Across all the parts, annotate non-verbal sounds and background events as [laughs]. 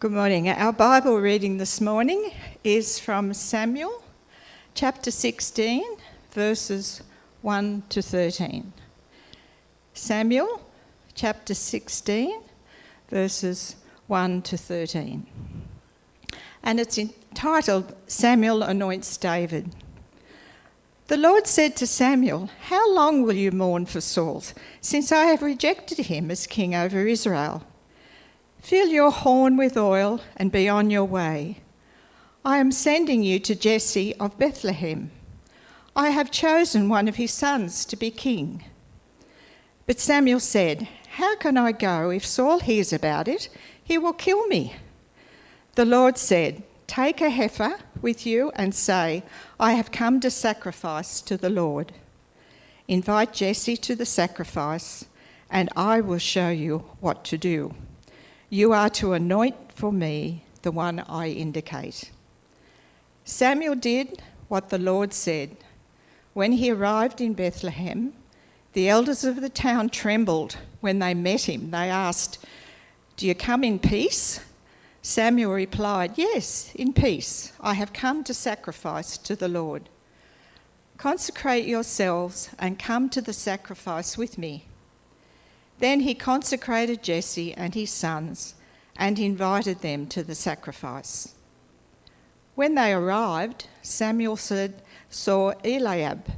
Good morning. Our Bible reading this morning is from Samuel chapter 16, verses 1 to 13. Samuel chapter 16, verses 1 to 13. And it's entitled Samuel Anoints David. The Lord said to Samuel, How long will you mourn for Saul, since I have rejected him as king over Israel? Fill your horn with oil and be on your way. I am sending you to Jesse of Bethlehem. I have chosen one of his sons to be king. But Samuel said, How can I go? If Saul hears about it, he will kill me. The Lord said, Take a heifer with you and say, I have come to sacrifice to the Lord. Invite Jesse to the sacrifice, and I will show you what to do. You are to anoint for me the one I indicate. Samuel did what the Lord said. When he arrived in Bethlehem, the elders of the town trembled when they met him. They asked, Do you come in peace? Samuel replied, Yes, in peace. I have come to sacrifice to the Lord. Consecrate yourselves and come to the sacrifice with me. Then he consecrated Jesse and his sons and invited them to the sacrifice. When they arrived, Samuel said, saw Eliab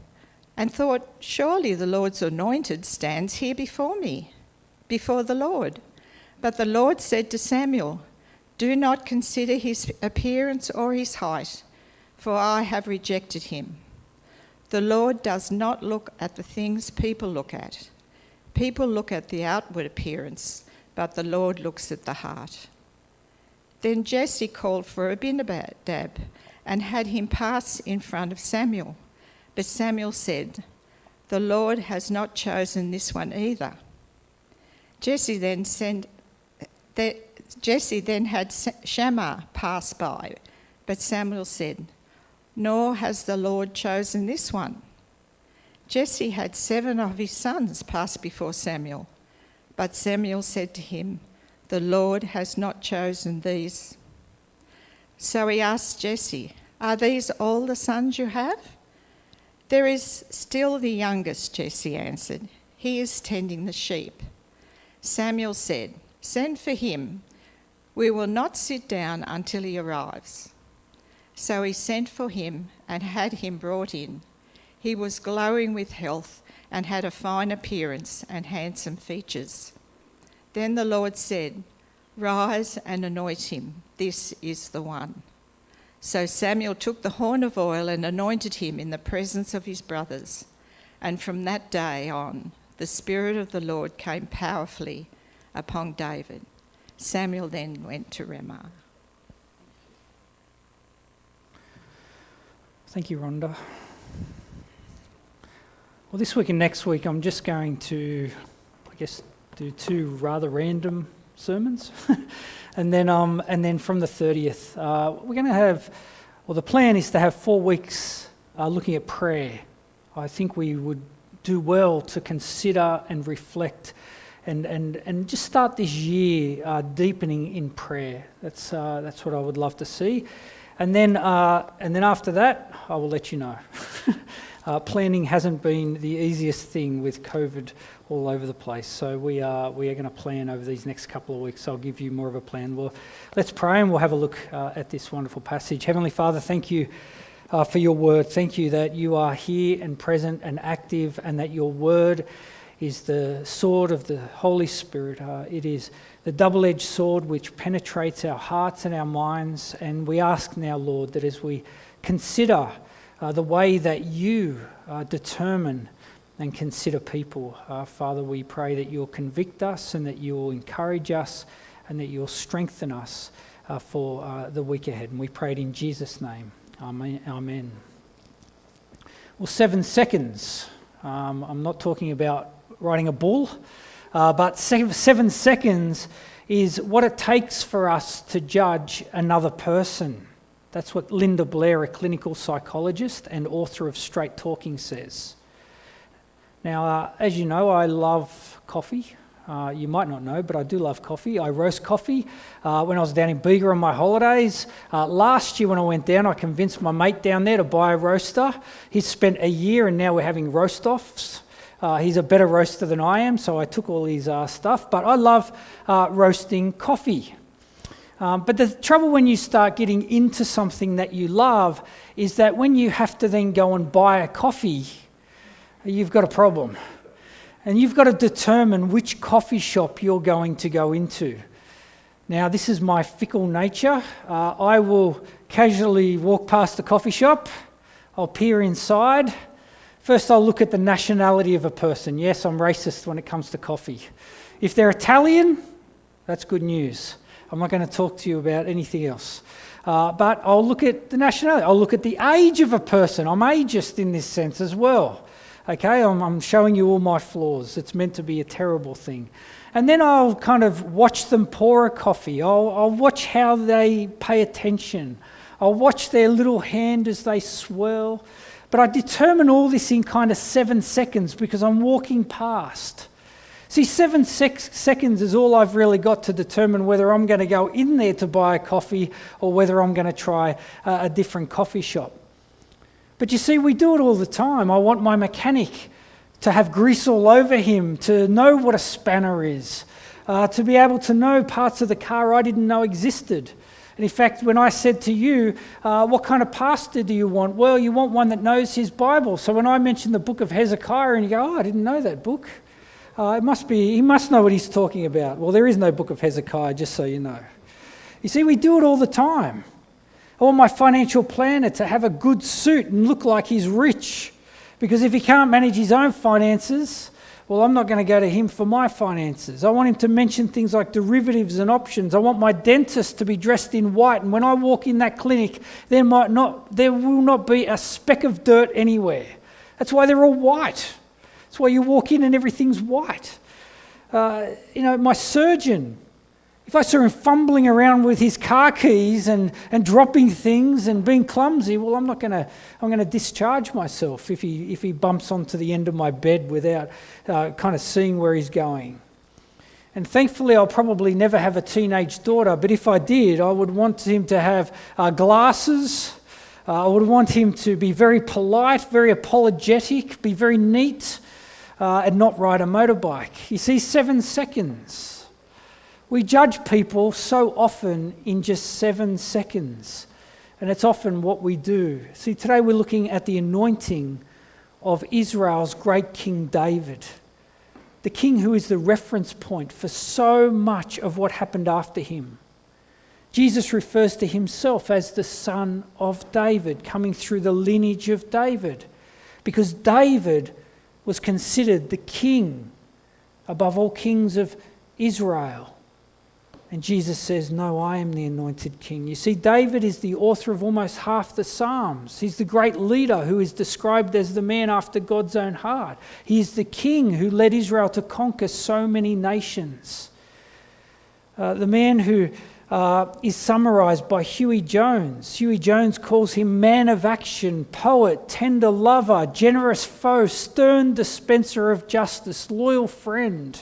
and thought, Surely the Lord's anointed stands here before me, before the Lord. But the Lord said to Samuel, Do not consider his appearance or his height, for I have rejected him. The Lord does not look at the things people look at. People look at the outward appearance, but the Lord looks at the heart. Then Jesse called for Abinadab and had him pass in front of Samuel. But Samuel said, The Lord has not chosen this one either. Jesse then sent, Jesse then had Shammah pass by, but Samuel said, Nor has the Lord chosen this one. Jesse had seven of his sons pass before Samuel, but Samuel said to him, The Lord has not chosen these. So he asked Jesse, Are these all the sons you have? There is still the youngest, Jesse answered. He is tending the sheep. Samuel said, Send for him. We will not sit down until he arrives. So he sent for him and had him brought in. He was glowing with health and had a fine appearance and handsome features. Then the Lord said, Rise and anoint him. This is the one. So Samuel took the horn of oil and anointed him in the presence of his brothers. And from that day on, the Spirit of the Lord came powerfully upon David. Samuel then went to Ramah. Thank you, Rhonda. Well, this week and next week, I'm just going to, I guess, do two rather random sermons. [laughs] and, then, um, and then from the 30th, uh, we're going to have, well, the plan is to have four weeks uh, looking at prayer. I think we would do well to consider and reflect and, and, and just start this year uh, deepening in prayer. That's, uh, that's what I would love to see. And then, uh, and then after that, I will let you know. [laughs] Uh, planning hasn't been the easiest thing with COVID all over the place. So we are, we are going to plan over these next couple of weeks. I'll give you more of a plan. Well, let's pray and we'll have a look uh, at this wonderful passage. Heavenly Father, thank you uh, for your word. Thank you that you are here and present and active and that your word is the sword of the Holy Spirit. Uh, it is the double edged sword which penetrates our hearts and our minds. And we ask now, Lord, that as we consider uh, the way that you uh, determine and consider people. Uh, Father, we pray that you'll convict us and that you'll encourage us and that you'll strengthen us uh, for uh, the week ahead. And we pray it in Jesus' name. Amen. Amen. Well, seven seconds. Um, I'm not talking about riding a bull, uh, but seven seconds is what it takes for us to judge another person. That's what Linda Blair, a clinical psychologist and author of Straight Talking, says. Now, uh, as you know, I love coffee. Uh, you might not know, but I do love coffee. I roast coffee. Uh, when I was down in Bega on my holidays, uh, last year when I went down, I convinced my mate down there to buy a roaster. He's spent a year and now we're having roast offs. Uh, he's a better roaster than I am, so I took all his uh, stuff. But I love uh, roasting coffee. Um, but the trouble when you start getting into something that you love is that when you have to then go and buy a coffee, you've got a problem. And you've got to determine which coffee shop you're going to go into. Now, this is my fickle nature. Uh, I will casually walk past a coffee shop, I'll peer inside. First, I'll look at the nationality of a person. Yes, I'm racist when it comes to coffee. If they're Italian, that's good news. I'm not going to talk to you about anything else. Uh, but I'll look at the nationality. I'll look at the age of a person. I'm ageist in this sense as well. Okay, I'm, I'm showing you all my flaws. It's meant to be a terrible thing. And then I'll kind of watch them pour a coffee. I'll, I'll watch how they pay attention. I'll watch their little hand as they swirl. But I determine all this in kind of seven seconds because I'm walking past. See, seven sec- seconds is all I've really got to determine whether I'm going to go in there to buy a coffee or whether I'm going to try a, a different coffee shop. But you see, we do it all the time. I want my mechanic to have grease all over him, to know what a spanner is, uh, to be able to know parts of the car I didn't know existed. And in fact, when I said to you, uh, What kind of pastor do you want? Well, you want one that knows his Bible. So when I mentioned the book of Hezekiah, and you go, Oh, I didn't know that book. Uh, it must be, he must know what he's talking about. Well, there is no book of Hezekiah, just so you know. You see, we do it all the time. I want my financial planner to have a good suit and look like he's rich. Because if he can't manage his own finances, well, I'm not going to go to him for my finances. I want him to mention things like derivatives and options. I want my dentist to be dressed in white. And when I walk in that clinic, there, might not, there will not be a speck of dirt anywhere. That's why they're all white. That's why you walk in and everything's white. Uh, you know, my surgeon, if I saw him fumbling around with his car keys and, and dropping things and being clumsy, well, I'm not going to, I'm going to discharge myself if he, if he bumps onto the end of my bed without uh, kind of seeing where he's going. And thankfully, I'll probably never have a teenage daughter, but if I did, I would want him to have uh, glasses. Uh, I would want him to be very polite, very apologetic, be very neat, uh, and not ride a motorbike. You see, seven seconds. We judge people so often in just seven seconds, and it's often what we do. See, today we're looking at the anointing of Israel's great King David, the king who is the reference point for so much of what happened after him. Jesus refers to himself as the son of David, coming through the lineage of David, because David was considered the king above all kings of Israel. And Jesus says, No, I am the anointed king. You see, David is the author of almost half the Psalms. He's the great leader who is described as the man after God's own heart. He is the king who led Israel to conquer so many nations. Uh, the man who uh, is summarized by Huey Jones. Huey Jones calls him man of action, poet, tender lover, generous foe, stern dispenser of justice, loyal friend.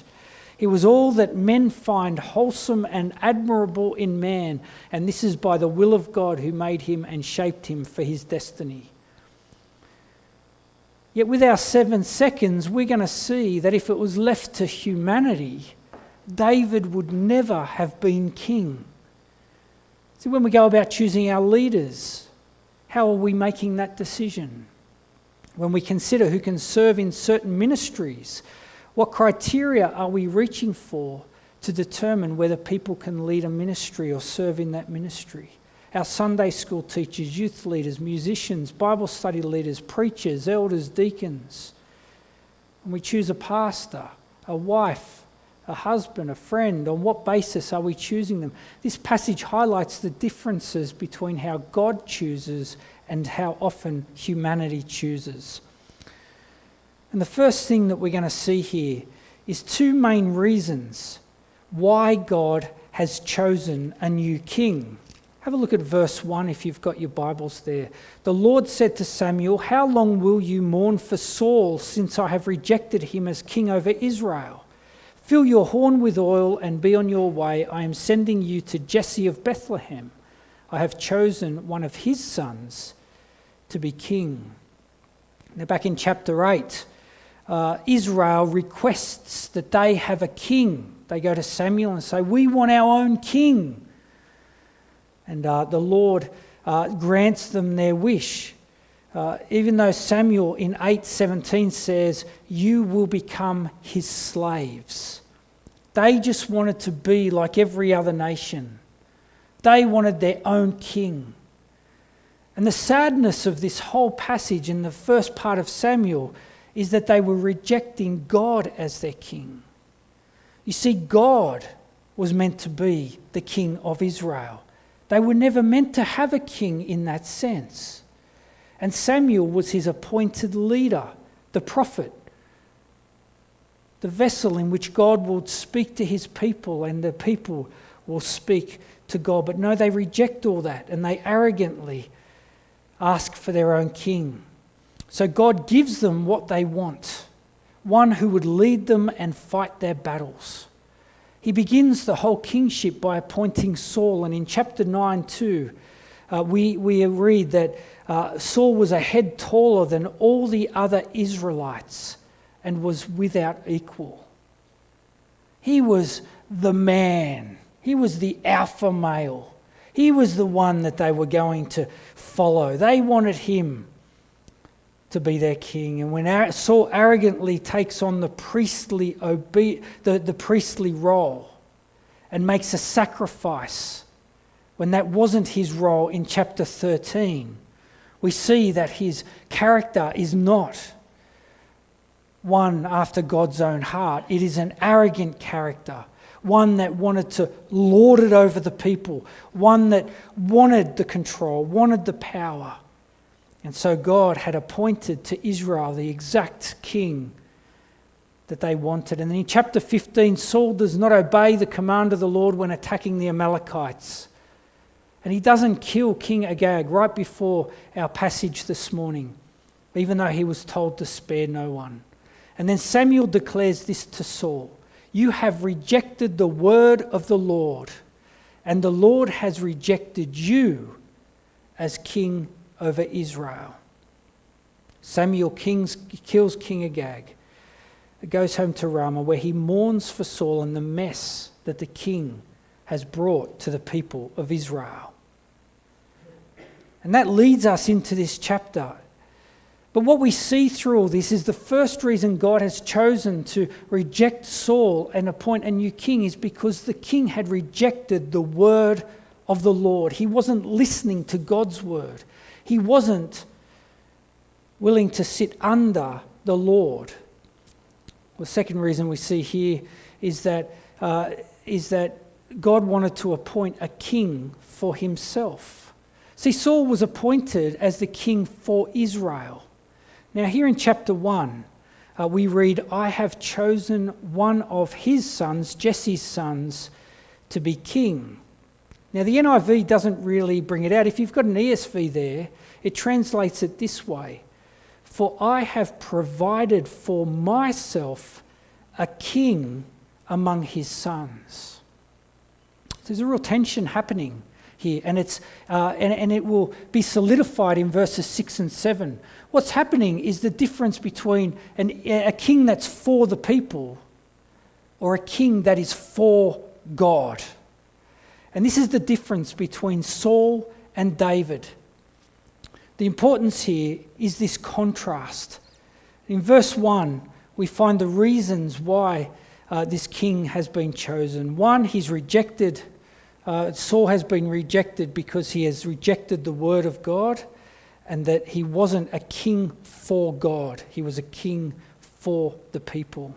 He was all that men find wholesome and admirable in man, and this is by the will of God who made him and shaped him for his destiny. Yet, with our seven seconds, we're going to see that if it was left to humanity, David would never have been king. See, when we go about choosing our leaders, how are we making that decision? When we consider who can serve in certain ministries, what criteria are we reaching for to determine whether people can lead a ministry or serve in that ministry? Our Sunday school teachers, youth leaders, musicians, Bible study leaders, preachers, elders, deacons. And we choose a pastor, a wife, a husband, a friend? On what basis are we choosing them? This passage highlights the differences between how God chooses and how often humanity chooses. And the first thing that we're going to see here is two main reasons why God has chosen a new king. Have a look at verse 1 if you've got your Bibles there. The Lord said to Samuel, How long will you mourn for Saul, since I have rejected him as king over Israel? Fill your horn with oil and be on your way. I am sending you to Jesse of Bethlehem. I have chosen one of his sons to be king. Now, back in chapter 8, uh, Israel requests that they have a king. They go to Samuel and say, We want our own king. And uh, the Lord uh, grants them their wish. Uh, even though Samuel in 8:17 says, "You will become his slaves." They just wanted to be like every other nation. They wanted their own king. And the sadness of this whole passage in the first part of Samuel is that they were rejecting God as their king. You see, God was meant to be the king of Israel. They were never meant to have a king in that sense. And Samuel was his appointed leader, the prophet the vessel in which God will speak to his people and the people will speak to God. But no, they reject all that and they arrogantly ask for their own king. So God gives them what they want one who would lead them and fight their battles. He begins the whole kingship by appointing Saul, and in chapter 9, too, uh, we, we read that uh, Saul was a head taller than all the other Israelites and was without equal. He was the man, he was the alpha male. He was the one that they were going to follow. They wanted him to be their king. And when Saul arrogantly takes on the priestly, obe- the, the priestly role and makes a sacrifice, when that wasn't his role in chapter 13, we see that his character is not one after God's own heart. It is an arrogant character, one that wanted to lord it over the people, one that wanted the control, wanted the power. And so God had appointed to Israel the exact king that they wanted. And in chapter 15, Saul does not obey the command of the Lord when attacking the Amalekites. And he doesn't kill King Agag right before our passage this morning, even though he was told to spare no one. And then Samuel declares this to Saul You have rejected the word of the Lord, and the Lord has rejected you as king over Israel. Samuel kings, kills King Agag. Goes home to Ramah, where he mourns for Saul and the mess that the king has brought to the people of Israel. And that leads us into this chapter but what we see through all this is the first reason God has chosen to reject Saul and appoint a new king is because the king had rejected the word of the Lord. He wasn't listening to God's word, he wasn't willing to sit under the Lord. The second reason we see here is that, uh, is that God wanted to appoint a king for himself. See, Saul was appointed as the king for Israel. Now, here in chapter 1, uh, we read, I have chosen one of his sons, Jesse's sons, to be king. Now, the NIV doesn't really bring it out. If you've got an ESV there, it translates it this way For I have provided for myself a king among his sons. There's a real tension happening here, and, it's, uh, and, and it will be solidified in verses 6 and 7 What's happening is the difference between an, a king that's for the people or a king that is for God. And this is the difference between Saul and David. The importance here is this contrast. In verse 1, we find the reasons why uh, this king has been chosen. One, he's rejected, uh, Saul has been rejected because he has rejected the word of God and that he wasn't a king for God, he was a king for the people.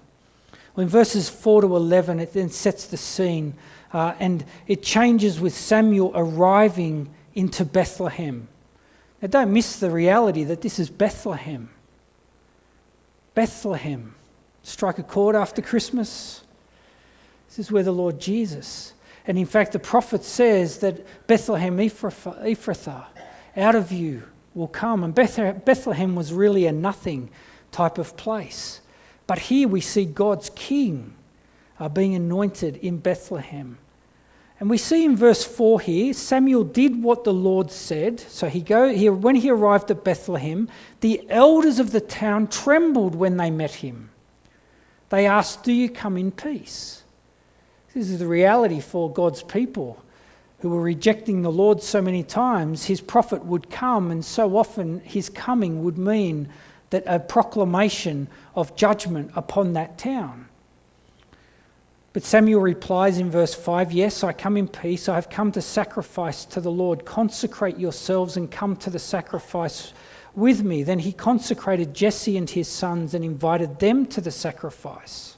Well, in verses 4 to 11, it then sets the scene uh, and it changes with Samuel arriving into Bethlehem. Now, don't miss the reality that this is Bethlehem. Bethlehem. Strike a chord after Christmas. This is where the Lord Jesus. And in fact, the prophet says that Bethlehem Ephrathah, out of you will come. And Bethlehem was really a nothing type of place. But here we see God's king uh, being anointed in Bethlehem. And we see in verse 4 here, Samuel did what the Lord said. So he go, he, when he arrived at Bethlehem, the elders of the town trembled when they met him. They asked, Do you come in peace? This is the reality for God's people who were rejecting the Lord so many times. His prophet would come, and so often his coming would mean that a proclamation of judgment upon that town. But Samuel replies in verse 5 Yes, I come in peace. I have come to sacrifice to the Lord. Consecrate yourselves and come to the sacrifice with me. Then he consecrated Jesse and his sons and invited them to the sacrifice.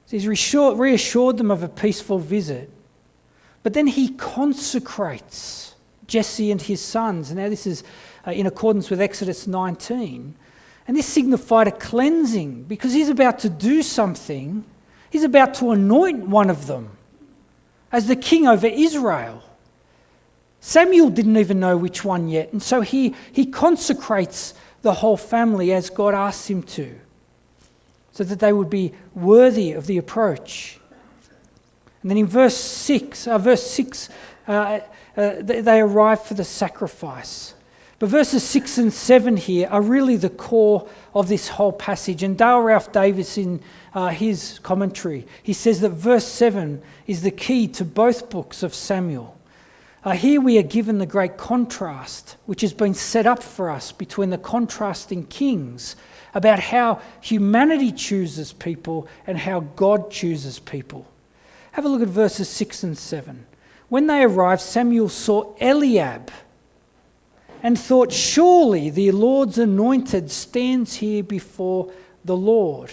So he's reassured them of a peaceful visit. But then he consecrates Jesse and his sons. Now, this is uh, in accordance with Exodus 19. And this signified a cleansing because he's about to do something. He's about to anoint one of them as the king over Israel. Samuel didn't even know which one yet, and so he, he consecrates the whole family as God asked him to, so that they would be worthy of the approach. And then in verse 6, uh, verse 6 uh, uh, they, arrive for the sacrifice. But verses 6 and 7 here are really the core of this whole passage. And Dale Ralph Davis, in uh, his commentary, he says that verse 7 is the key to both books of Samuel. Uh, here we are given the great contrast which has been set up for us between the contrasting kings about how humanity chooses people and how God chooses people. Have a look at verses 6 and 7. When they arrived, Samuel saw Eliab and thought, Surely the Lord's anointed stands here before the Lord.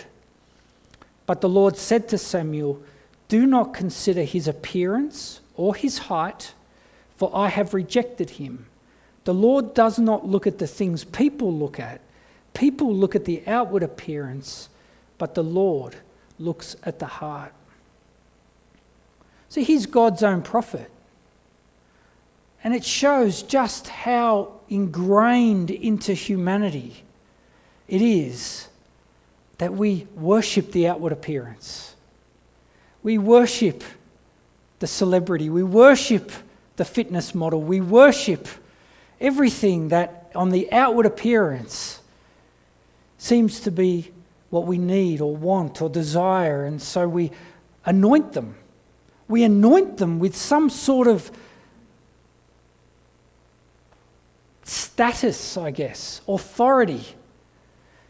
But the Lord said to Samuel, Do not consider his appearance or his height, for I have rejected him. The Lord does not look at the things people look at. People look at the outward appearance, but the Lord looks at the heart. So he's God's own prophet. And it shows just how ingrained into humanity it is that we worship the outward appearance. We worship the celebrity. We worship the fitness model. We worship everything that on the outward appearance seems to be what we need or want or desire. And so we anoint them. We anoint them with some sort of status, I guess, authority.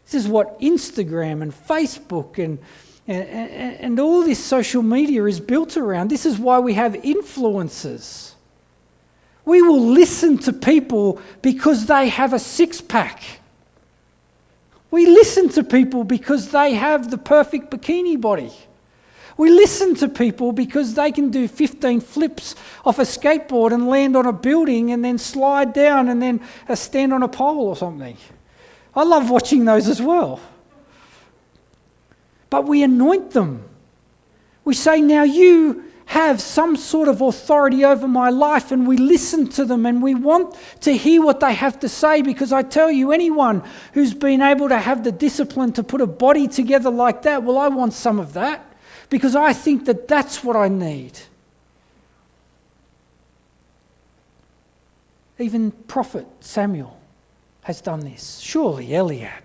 This is what Instagram and Facebook and, and, and, all this social media is built around. This is why we have influencers. We will listen to people because they have a six pack. We listen to people because they have the perfect bikini body. We listen to people because they can do 15 flips off a skateboard and land on a building and then slide down and then uh, stand on a pole or something. I love watching those as well. But we anoint them. We say, Now you have some sort of authority over my life, and we listen to them and we want to hear what they have to say because I tell you, anyone who's been able to have the discipline to put a body together like that, well, I want some of that because I think that that's what I need. Even prophet Samuel has done this. Surely Eliab.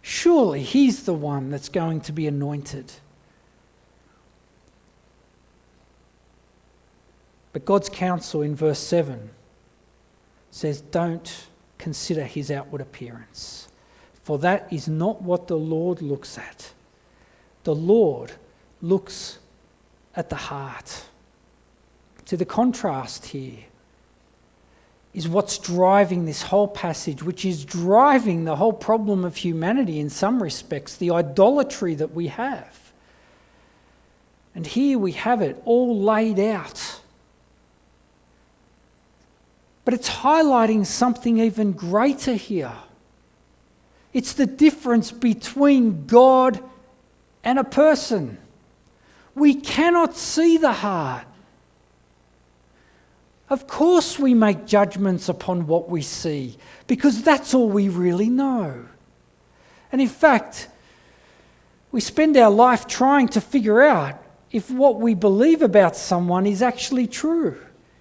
Surely he's the one that's going to be anointed. But God's counsel in verse 7 says, Don't consider his outward appearance, for that is not what the Lord looks at. The Lord looks at the heart. To the contrast here is what's driving this whole passage, which is driving the whole problem of humanity in some respects, the idolatry that we have. And here we have it all laid out. But it's highlighting something even greater here. It's the difference between God and a person. We cannot see the heart. Of course, we make judgments upon what we see because that's all we really know. And in fact, We spend our life trying to figure out if what we believe about someone is actually true.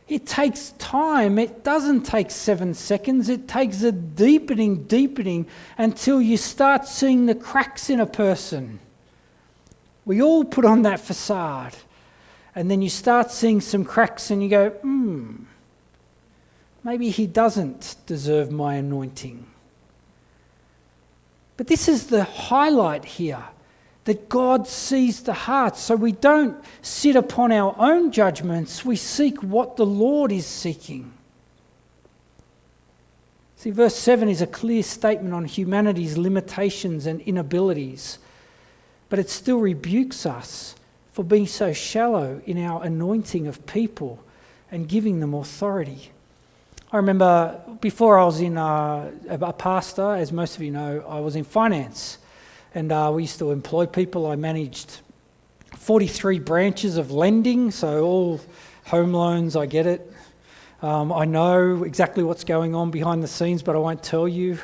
It takes time. It doesn't take seven seconds. It takes a deepening, deepening until you start seeing the cracks in a person. We all put on that facade. And then you start seeing some cracks and you go, hmm, maybe he doesn't deserve my anointing. But this is the highlight here that God sees the heart. So we don't sit upon our own judgments, we seek what the Lord is seeking. See, verse 7 is a clear statement on humanity's limitations and inabilities, but it still rebukes us for being so shallow in our anointing of people and giving them authority. I remember before I was in uh, a pastor, as most of you know, I was in finance. And uh, we used to employ people. I managed 43 branches of lending, so all home loans, I get it. Um, I know exactly what's going on behind the scenes, but I won't tell you.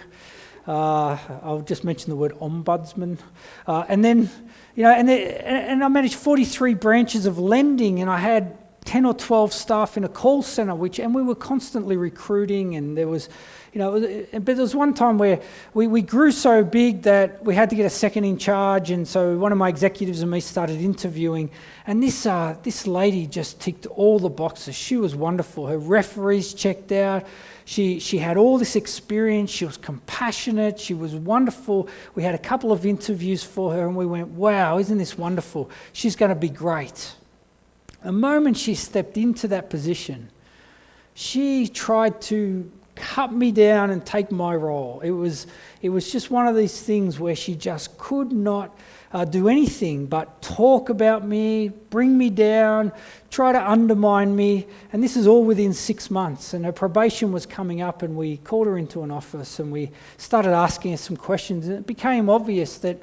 Uh, I'll just mention the word ombudsman. Uh, and then, you know, and, and I managed 43 branches of lending, and I had 10 or 12 staff in a call center, which, and we were constantly recruiting, and there was, you know, but there was one time where we, we grew so big that we had to get a second in charge, and so one of my executives and me started interviewing, and this uh, this lady just ticked all the boxes. She was wonderful. Her referees checked out. She she had all this experience. She was compassionate. She was wonderful. We had a couple of interviews for her, and we went, "Wow, isn't this wonderful? She's going to be great." The moment she stepped into that position, she tried to cut me down and take my role. It was, it was just one of these things where she just could not uh, do anything but talk about me, bring me down, try to undermine me. And this is all within six months. And her probation was coming up, and we called her into an office and we started asking her some questions. And it became obvious that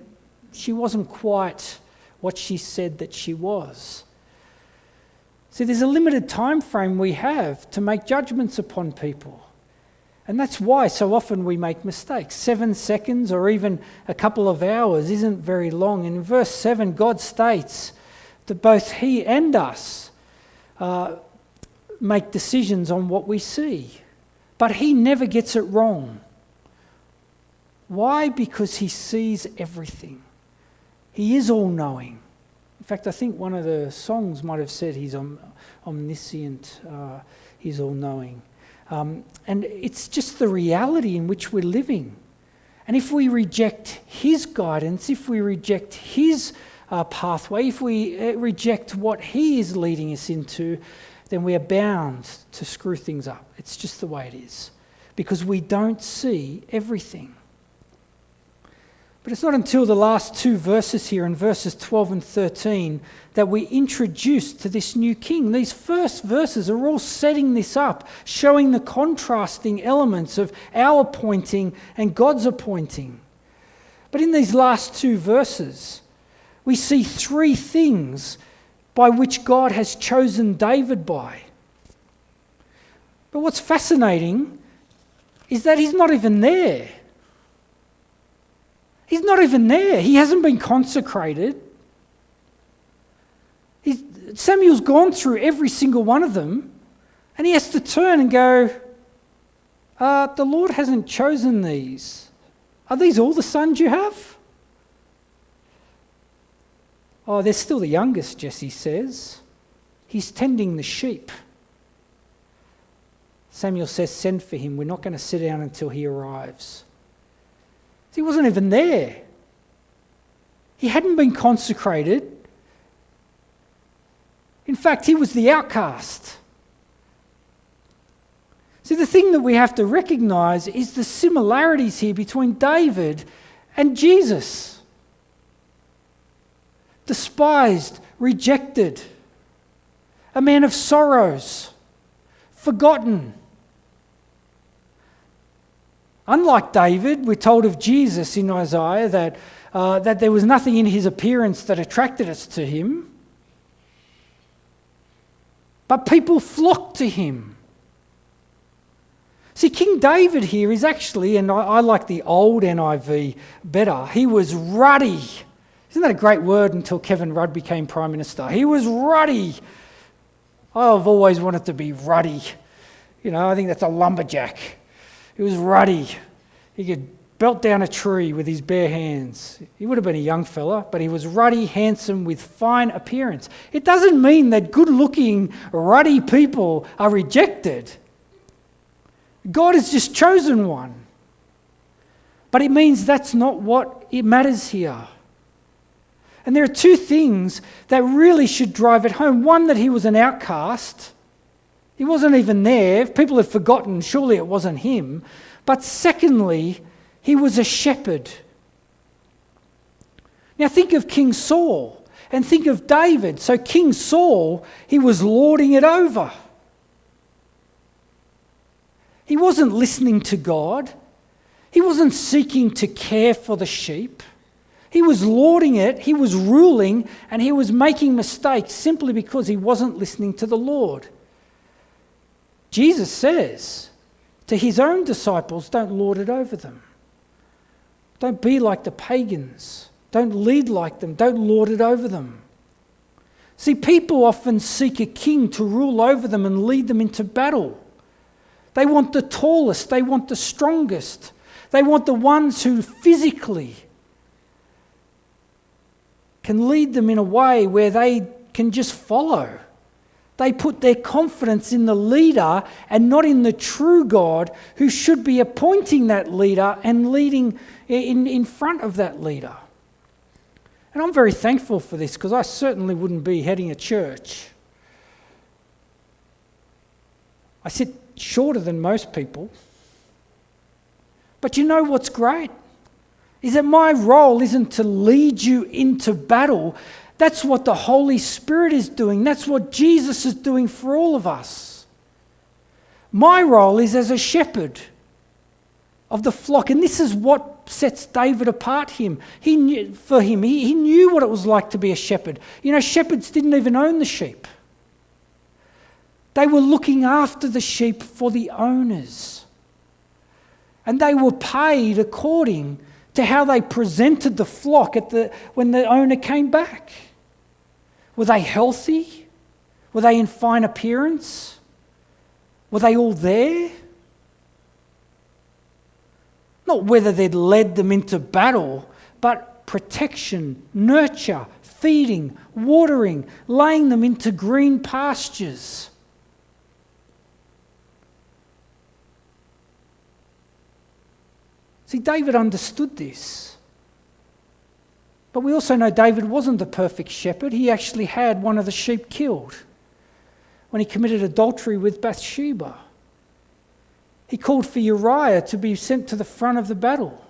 she wasn't quite what she said that she was. See, there's a limited time frame we have to make judgments upon people. And that's why so often we make mistakes. Seven seconds or even a couple of hours isn't very long. And in verse 7, God states that both He and us uh, make decisions on what we see. But He never gets it wrong. Why? Because He sees everything, He is all knowing. In fact, I think one of the songs might have said He's omniscient, uh, He's all knowing. Um, and it's just the reality in which we're living. And if we reject His guidance, if we reject His uh, pathway, if we uh, reject what He is leading us into, then we are bound to screw things up. It's just the way it is. Because we don't see everything. But it's not until the last two verses here, in verses 12 and 13, that we introduce to this new king. These first verses are all setting this up, showing the contrasting elements of our appointing and God's appointing. But in these last two verses, we see three things by which God has chosen David by. But what's fascinating is that he's not even there. He's not even there. He hasn't been consecrated. Samuel's gone through every single one of them, and he has to turn and go, uh, The Lord hasn't chosen these. Are these all the sons you have? Oh, they're still the youngest, Jesse says. He's tending the sheep. Samuel says, Send for him. We're not going to sit down until he arrives. He wasn't even there. He hadn't been consecrated. In fact, he was the outcast. See, the thing that we have to recognize is the similarities here between David and Jesus. Despised, rejected, a man of sorrows, forgotten Unlike David, we're told of Jesus in Isaiah that, uh, that there was nothing in his appearance that attracted us to him, but people flocked to him. See, King David here is actually, and I, I like the old NIV better, he was ruddy, Isn't that a great word until Kevin Rudd became Prime Minister? He was ruddy. I've always wanted to be ruddy. You know, I think that's a lumberjack. He was ruddy. He could belt down a tree with his bare hands. He would have been a young fella, but he was ruddy, handsome, with fine appearance. It doesn't mean that good looking, ruddy people are rejected. God has just chosen one. But it means that's not what it matters here. And there are two things that really should drive it home. One, that he was an outcast. He wasn't even there. If people have forgotten, surely it wasn't him. But secondly, he was a shepherd. Now think of King Saul and think of David. So, King Saul, he was lording it over. He wasn't listening to God, he wasn't seeking to care for the sheep. He was lording it, he was ruling, and he was making mistakes simply because he wasn't listening to the Lord. Jesus says to his own disciples, Don't lord it over them. Don't be like the pagans. Don't lead like them. Don't lord it over them. See, people often seek a king to rule over them and lead them into battle. They want the tallest, they want the strongest, they want the ones who physically can lead them in a way where they can just follow. They put their confidence in the leader and not in the true God who should be appointing that leader and leading in, in front of that leader. And I'm very thankful for this because I certainly wouldn't be heading a church. I sit shorter than most people. But you know what's great? Is that my role isn't to lead you into battle, that's what the Holy Spirit is doing. That's what Jesus is doing for all of us. My role is as a shepherd of the flock. And this is what sets David apart him. He knew, for him. He, he knew what it was like to be a shepherd. You know, shepherds didn't even own the sheep. They were looking after the sheep for the owners. And they were paid according to how they presented the flock at the, when the owner came back. Were they healthy? Were they in fine appearance? Were they all there? Not whether they'd led them into battle, but protection, nurture, feeding, watering, laying them into green pastures. See, David understood this. But we also know David wasn't the perfect shepherd. He actually had one of the sheep killed when he committed adultery with Bathsheba. He called for Uriah to be sent to the front of the battle.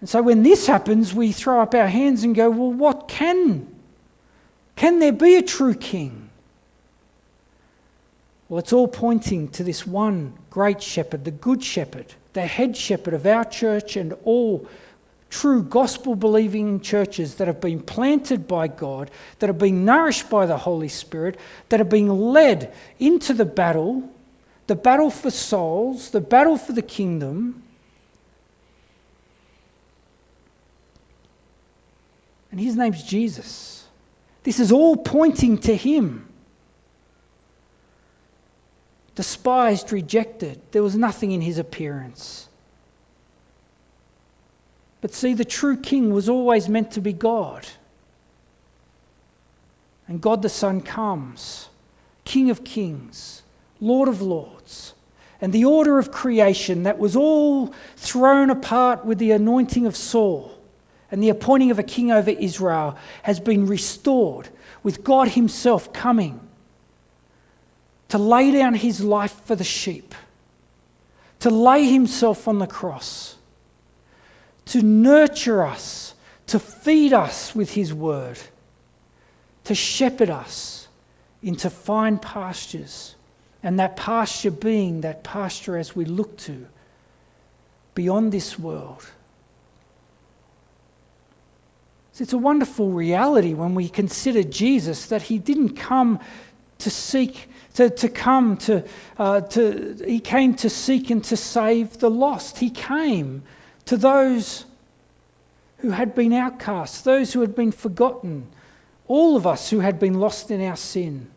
And so when this happens, we throw up our hands and go, well, what can? Can there be a true king? Well, it's all pointing to this one great shepherd, the good shepherd, the head shepherd of our church and all true gospel believing churches that have been planted by God, that have been nourished by the Holy Spirit, that are being led into the battle, the battle for souls, the battle for the kingdom. And his name's Jesus. This is all pointing to him. Despised, rejected. There was nothing in his appearance. But see, the true king was always meant to be God. And God the Son comes, King of kings, Lord of lords. And the order of creation that was all thrown apart with the anointing of Saul and the appointing of a king over Israel has been restored with God Himself coming to lay down His life for the sheep, to lay Himself on the cross to nurture us, to feed us with His word, to shepherd us into fine pastures. And that pasture being that pasture as we look to beyond this world. So it's a wonderful reality when we consider Jesus that He didn't come to seek. To, to come to, uh, to, he came to seek and to save the lost. He came to those who had been outcasts, those who had been forgotten, all of us who had been lost in our sin.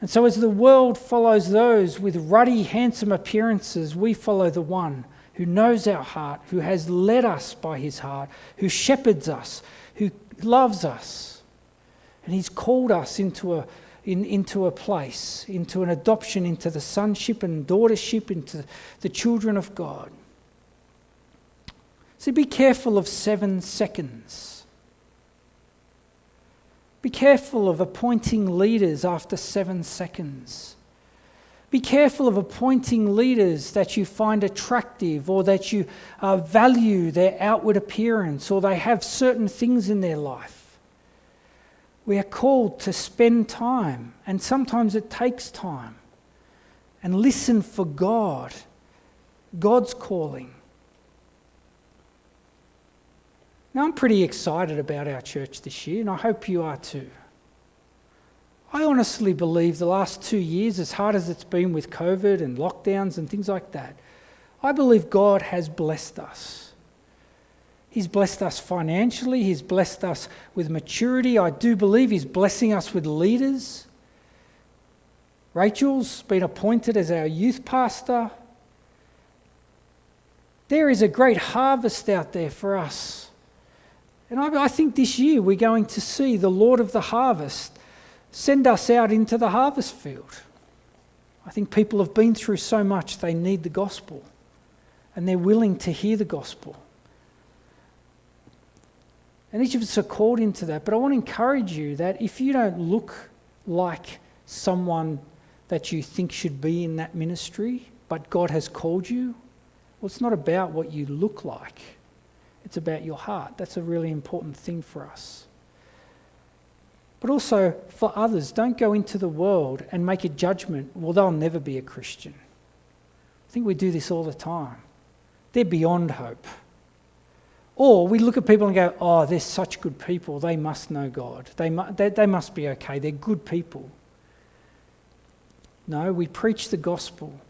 And so, as the world follows those with ruddy, handsome appearances, we follow the one who knows our heart, who has led us by his heart, who shepherds us, who loves us. And he's called us into a, in, into a place, into an adoption, into the sonship and daughtership, into the children of God. So be careful of seven seconds. Be careful of appointing leaders after seven seconds. Be careful of appointing leaders that you find attractive or that you uh, value their outward appearance or they have certain things in their life. We are called to spend time, and sometimes it takes time, and listen for God, God's calling. Now, I'm pretty excited about our church this year, and I hope you are too. I honestly believe the last two years, as hard as it's been with COVID and lockdowns and things like that, I believe God has blessed us. He's blessed us financially, He's blessed us with maturity. I do believe He's blessing us with leaders. Rachel's been appointed as our youth pastor. There is a great harvest out there for us. And I, I think this year we're going to see the Lord of the harvest Send us out into the harvest field. I think people have been through so much, they need the gospel. And they're willing to hear the gospel. And each of us are called into that. But I want to encourage you that if you don't look like someone that you think should be in that ministry, but God has called you, well, it's not about what you look like, it's about your heart. That's a really important thing for us. But also for others, don't go into the world and make a judgment, well, they'll never be a Christian. I think we do this all the time. They're beyond hope. Or we look at people and go, oh, they're such good people. They must know God. They, mu- they, they must be okay. They're good people. No, we preach the gospel.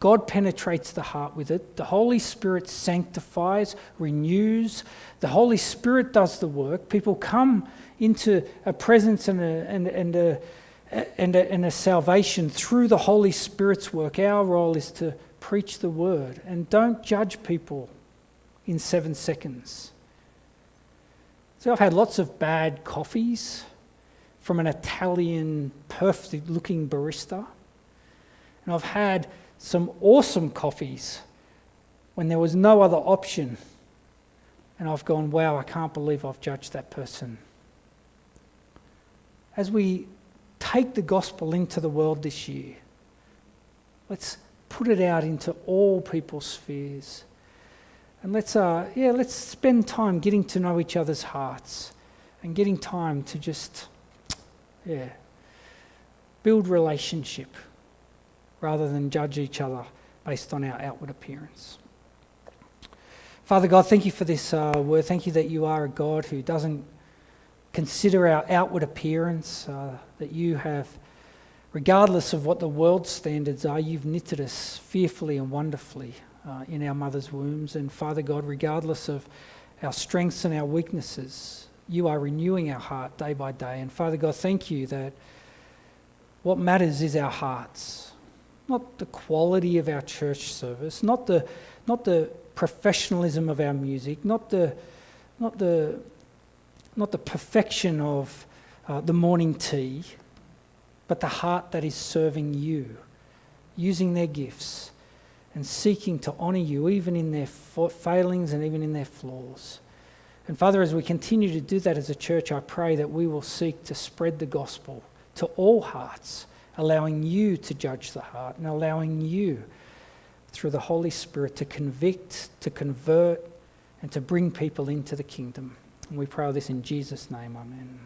God penetrates the heart with it. The Holy Spirit sanctifies, renews. The Holy Spirit does the work. People come into a presence and a, and, and, a, and, a, and a salvation through the Holy Spirit's work. Our role is to preach the word and don't judge people in seven seconds. So I've had lots of bad coffees from an Italian, perfect looking barista. And I've had some awesome coffees when there was no other option. And I've gone, wow, I can't believe I've judged that person as we take the gospel into the world this year, let's put it out into all people's spheres. And let's, uh, yeah, let's spend time getting to know each other's hearts and getting time to just, yeah, build relationship rather than judge each other based on our outward appearance. Father God, thank you for this uh, word. Thank you that you are a God who doesn't consider our outward appearance, uh, that you have, regardless of what the world's standards are, you've knitted us fearfully and wonderfully uh, in our mother's wombs. And Father God, regardless of our strengths and our weaknesses, you are renewing our heart day by day. And Father God, thank you that what matters is our hearts, not the quality of our church service, not the, not the professionalism of our music, not the, not the not the perfection of uh, the morning tea, but the heart that is serving you, using their gifts and seeking to honour you even in their failings and even in their flaws. And Father, as we continue to do that as a church, I pray that we will seek to spread the gospel to all hearts, allowing you to judge the heart and allowing you, through the Holy Spirit, to convict, to convert, and to bring people into the kingdom. And we pray this in Jesus' name. Amen.